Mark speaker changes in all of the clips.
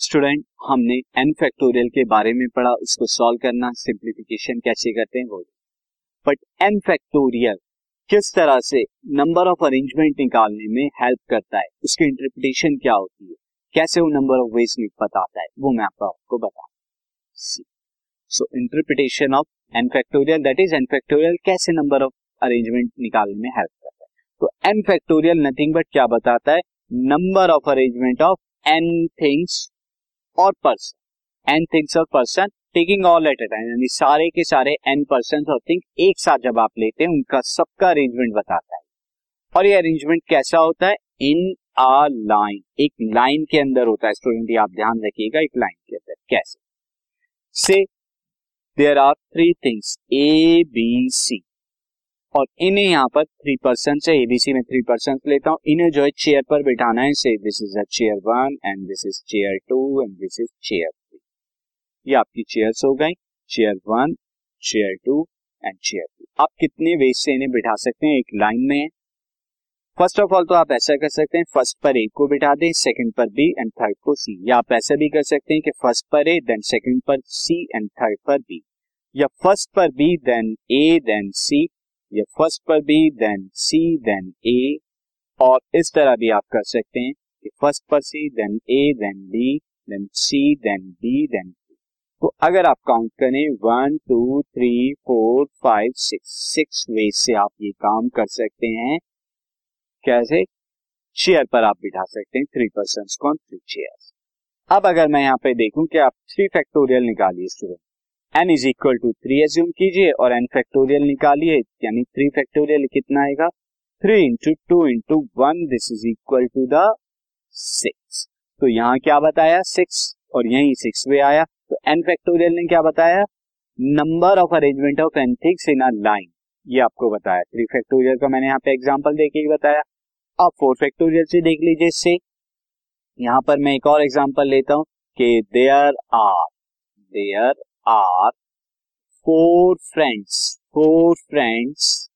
Speaker 1: Student, हमने N factorial के बारे में पढ़ा, उसको सॉल्व करना सिंप्लीफिकेशन कैसे करते हैं वो। बट एन फैक्टोरियल किस तरह से नंबर ऑफ़ अरेंजमेंट निकालने में हेल्प करता है? उसकी इंटरप्रिटेशन क्या होती है? कैसे वो नंबर ऑफ़ वेज बताता है? वो मैं आपको आपको बता so. Interpretation of n factorial that is n factorial कैसे नंबर ऑफ़ अरेंजमेंट निकालने में हेल्प करता है? तो एन फैक्टोरियल नथिंग बट क्या बताता है? Number of arrangement of n things और पर्सन एन थिंग्स और पर्सन टेकिंग ऑल एट यानी सारे के सारे एन पर्सन और थिंग एक साथ जब आप लेते हैं, उनका सबका अरेंजमेंट बताता है। और ये अरेंजमेंट कैसा होता है? इन आ लाइन एक लाइन के अंदर होता है स्टूडेंट आप ध्यान रखिएगा, एक लाइन के अंदर। कैसे? So there are three things A B C और इन्हें यहाँ पर थ्री पर्सन से एबीसी में थ्री पर्सन लेता हूँ। इन्हें जो है चेयर पर बिठाना है। So this is a chair one and this is chair two and this is chair three ये आपकी चेयर्स हो गई। Chair one chair two and chair three आप कितने वेज से इन्हें बिठा सकते हैं? एक लाइन में फ़र्स्ट ऑफ़ ऑल तो आप ऐसा कर सकते हैं। फ़र्स्ट पर ए को बिठा दें सेकंड पर बी एंड थर्ड को सी या आप ऐसा भी कर सकते हैं कि फ़र्स्ट पर ए देन सेकंड पर सी एंड थर्ड पर बी या फ़र्स्ट पर B then A then C या फ़र्स्ट पर B then C then A और इस तरह भी आप कर सकते हैं कि फ़र्स्ट पर C then A then B then C then B then तो अगर आप काउंट करें one two three four five six six way से आप ये काम कर सकते हैं। कैसे? चेयर पर आप बिठा सकते हैं थ्री पर्सन को थ्री चेयर अब अगर मैं यहाँ पे देखूँ कि आप थ्री फैक्टोरियल निकालिए student n is equal to three assume कीजिए और एन फैक्टोरियल निकालिए, यानी थ्री फैक्टोरियल कितना आएगा? Three into two into one this is equal to the six तो यहाँ क्या बताया? सिक्स और यही सिक्स वे आया। तो एन फैक्टोरियल ने क्या बताया? Number of arrangement of n things in a line ये आपको बताया। थ्री फैक्टोरियल का मैंने यहाँ पे एग्ज़ाम्पल देके ही बताया। अब फोर फैक्टोरियल से देख लीजिए इससे यहाँ पर मैं एक और एग्ज़ाम्पल लेता हूँ कि there are there are four friends four friends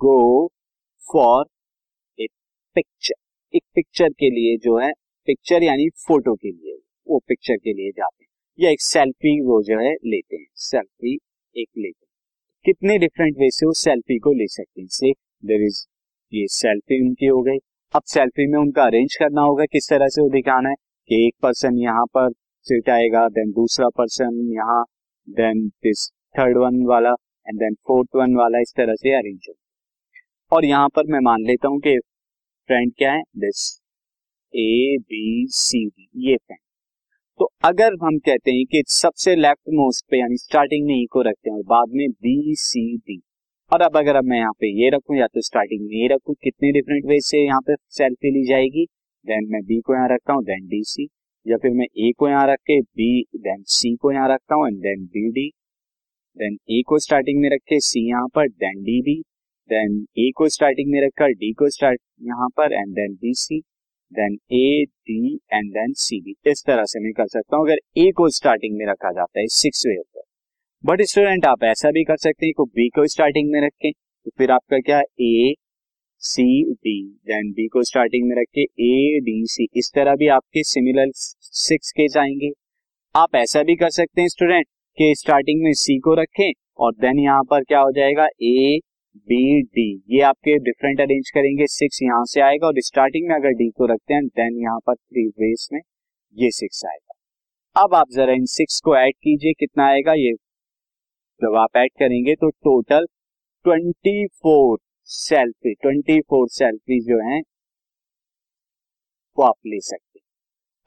Speaker 1: go for a picture एक पिक्चर के लिए जो है पिक्चर यानी फ़ोटो के लिए, वो पिक्चर के लिए जाते हैं। या एक सेल्फी वो जो है लेते हैं। सेल्फी एक लेते हैं। कितने डिफरेंट वे से वो सेल्फी को ले सकते हैं। से देर इज़ ये सेल्फी उनकी हो गई अब सेल्फी में उनका अरेंज करना होगा, किस तरह से वो दिखाना है। कि एक पर्सन यहाँ पर सिट आएगा देन दूसरा पर्सन यहाँ देन दिस थर्ड वन वाला एंड देन फोर्थ वन वाला इस तरह से अरेंज हो और यहाँ पर मैं मान लेता हूँ कि फ्रेंड क्या है? This A B C D ये फ्रेंड तो अगर हम कहते हैं कि सबसे लेफ़्ट मोस्ट पे, यानी स्टार्टिंग में ई को रखते हैं, और बाद में बी सी डी और अब अगर अब मैं यहाँ पे ये रखूँ, या तो स्टार्टिंग में ये रखूँ, कितने डिफरेंट वे से यहाँ पे सेल्फी ली जाएगी देन मैं बी को यहाँ रखता हूँ देन डी सी या फिर मैं ए को यहाँ रख के बी देन सी को यहाँ रखता हूँ and then B D then A को स्टार्टिंग में रख के सी यहाँ पर then D B then A को स्टार्टिंग में रखकर डी को स्टार्ट यहाँ पर and then B C then A D and then C B इस तरह से मैं कर सकता हूँ, अगर ए को स्टार्टिंग में रखा जाता है सिक्स वे होता है। बट स्टूडेंट आप ऐसा भी कर सकते हैं बी को स्टार्टिंग में रखें तो फिर आपका क्या A C D then B को स्टार्टिंग में रख के ए डी सी इस तरह भी आपके सिमिलर सिक्स केस आएँगे। आप ऐसा भी कर सकते हैं स्टूडेंट कि स्टार्टिंग में सी को रखें और देन यहाँ पर क्या हो जाएगा? ए बी डी ये आपके डिफरेंट अरेंज करेंगे। सिक्स यहाँ से आएगा और स्टार्टिंग में अगर डी को रखते हैं देन यहाँ पर थ्री वेस में ये सिक्स आएगा। अब आप जरा इन सिक्स को ऐड कीजिए, कितना आएगा ये? जब आप ऐड करेंगे तो total twenty four selfie, twenty four selfie जो है, वो आप ले सकते हैं।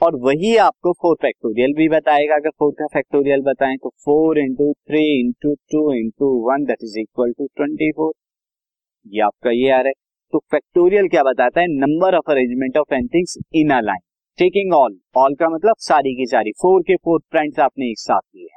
Speaker 1: और वही आपको फोर फैक्टोरियल भी बताएगा। अगर फोर का फैक्टोरियल बताएँ तो four into three into two into one that is equal to twenty four ये आपका ये आ रहा है। तो फैक्टोरियल क्या बताता है? Number of arrangement of n things in a line taking all all का मतलब सारी की सारी। फोर के फोर फ्रेंड्स आपने एक साथ लिए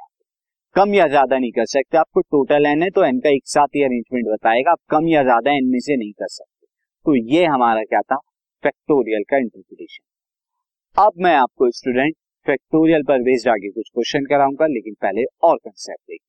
Speaker 1: कम या ज़्यादा नहीं कर सकते। आपको टोटल एन है तो एन का एक साथ ही अरेंजमेंट बताएगा। आप कम या ज़्यादा एन में से नहीं कर सकते। तो ये हमारा क्या था? फैक्टोरियल का इंटरप्रिटेशन अब मैं आपको स्टूडेंट फैक्टोरियल पर बेस्ड आगे कुछ क्वेश्चन कराऊँगा, लेकिन पहले और कंसेप्ट देखिए